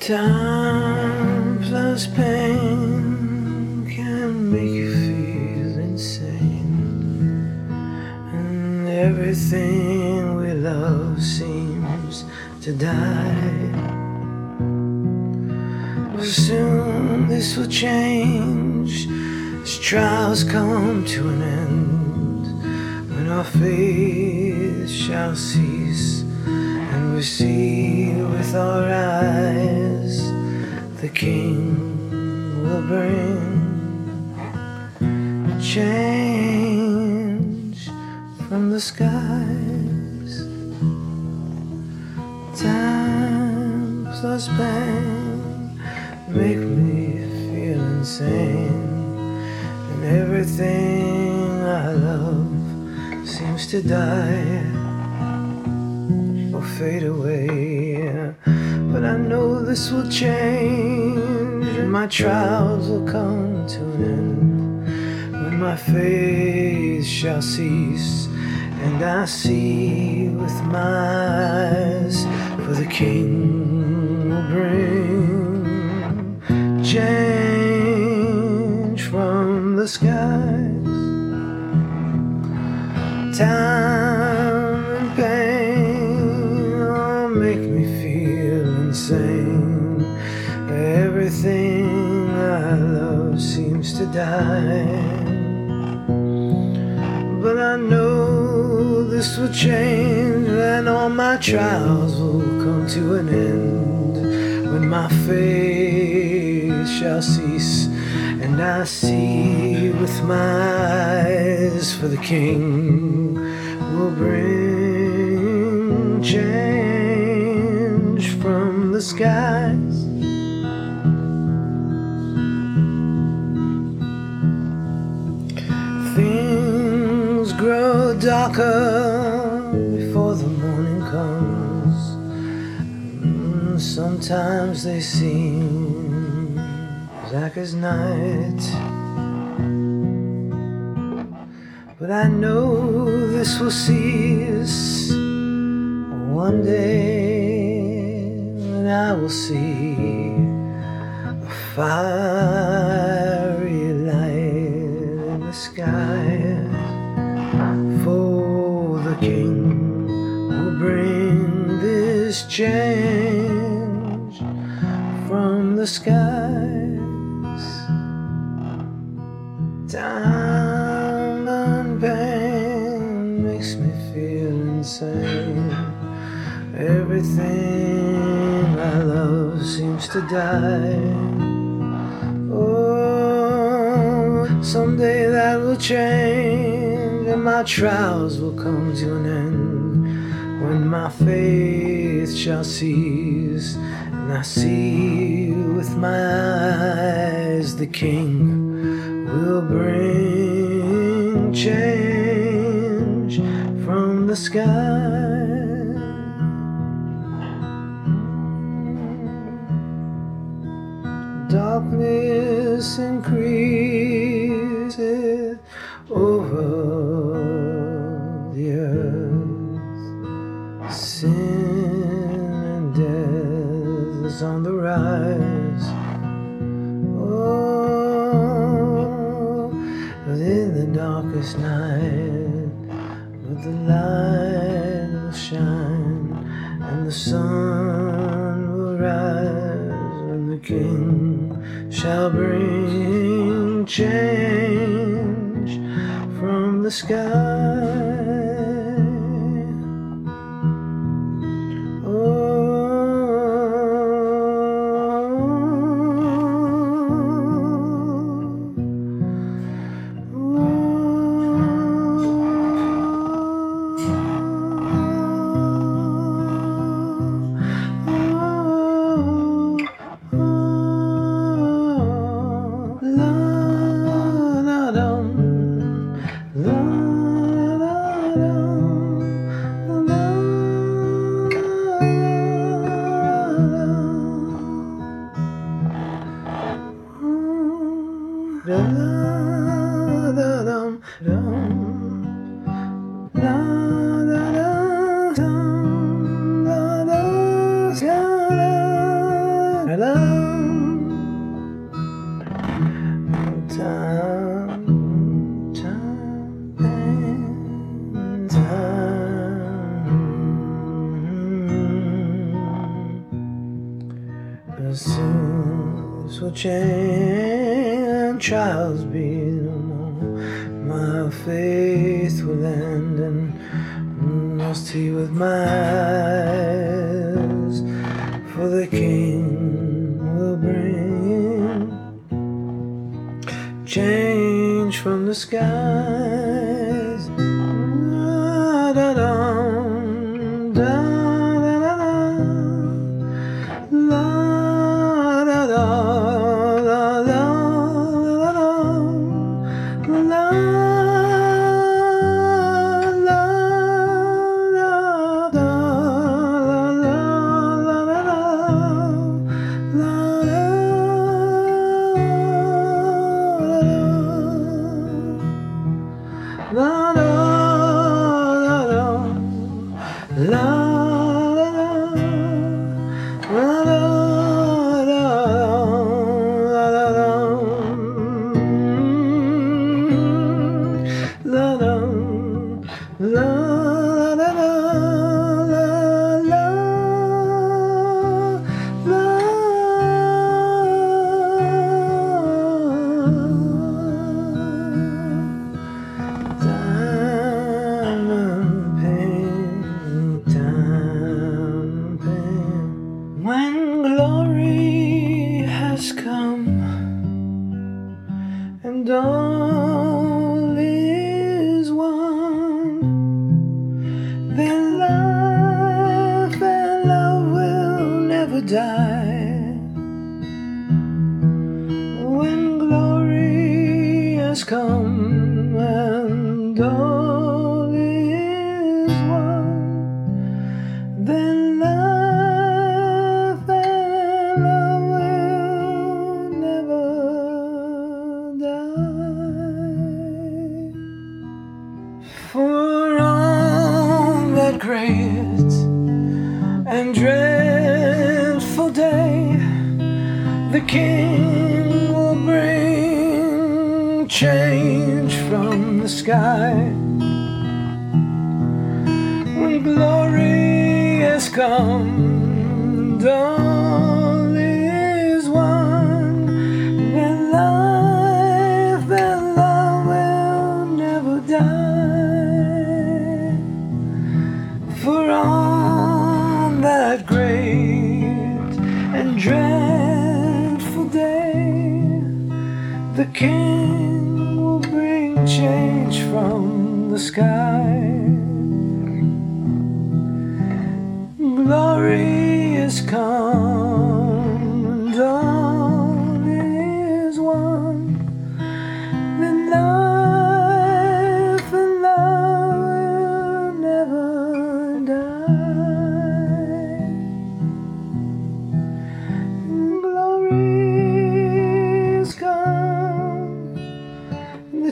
Time plus pain can make you feel insane, and everything we love seems to die. But soon this will change. As trials come to an end, when our faith shall cease we see with our eyes the King will bring change from the skies. Time plus pain make me feel insane, and everything I love seems to die fade away. But I know this will change, and my trials will come to an end when my faith shall cease. And I see with my eyes, for the King will bring change from the skies. Time die. But I know this will change, and all my trials will come to an end when my faith shall cease. And I see with my eyes, for the King will bring change from the skies. Things grow darker before the morning comes. Mm, Sometimes they seem black as night. But I know this will cease one day when I will see a fiery change from the skies. Time and pain makes me feel insane. Everything I love seems to die. Oh, someday that will change, and my trials will come to an end when my faith shall cease, and I see with my eyes the King will bring change from the sky. Darkness increases over is on the rise. Oh, in the darkest night, but the light will shine, and the sun will rise, and the King shall bring change from the sky. child's be no more. My faith will end, and I'll with my eyes, for the King will bring change from the sky. When glory has come and all is won, then love and love will never die. When glory has come and all and dreadful day the king will bring change from the sky. When glory has come down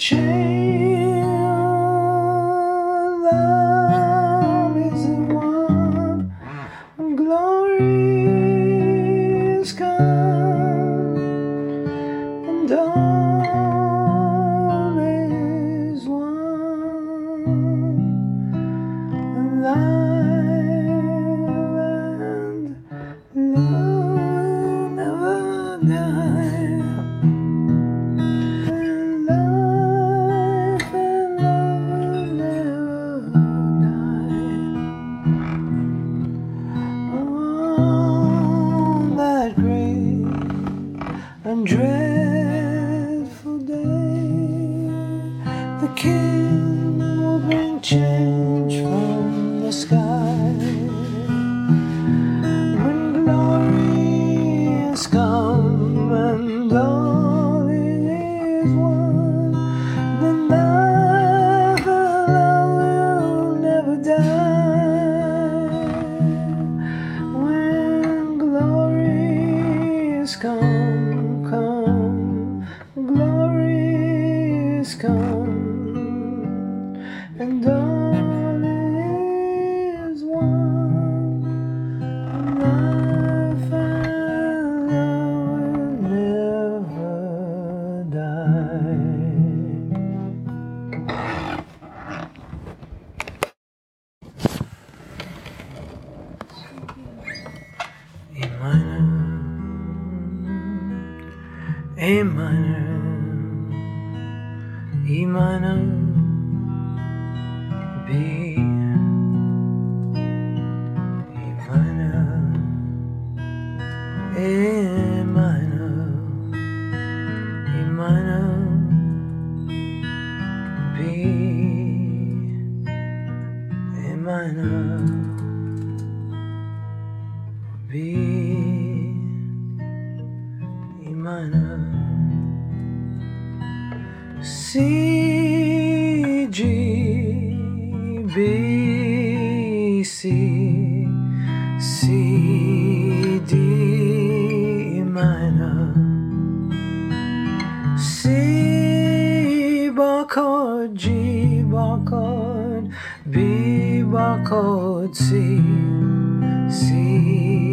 change. hundred. A minor, E minor, B, E minor, A minor, E minor, B, A minor, B, C G B C C D minor C bar chord G bar chord B bar chord C C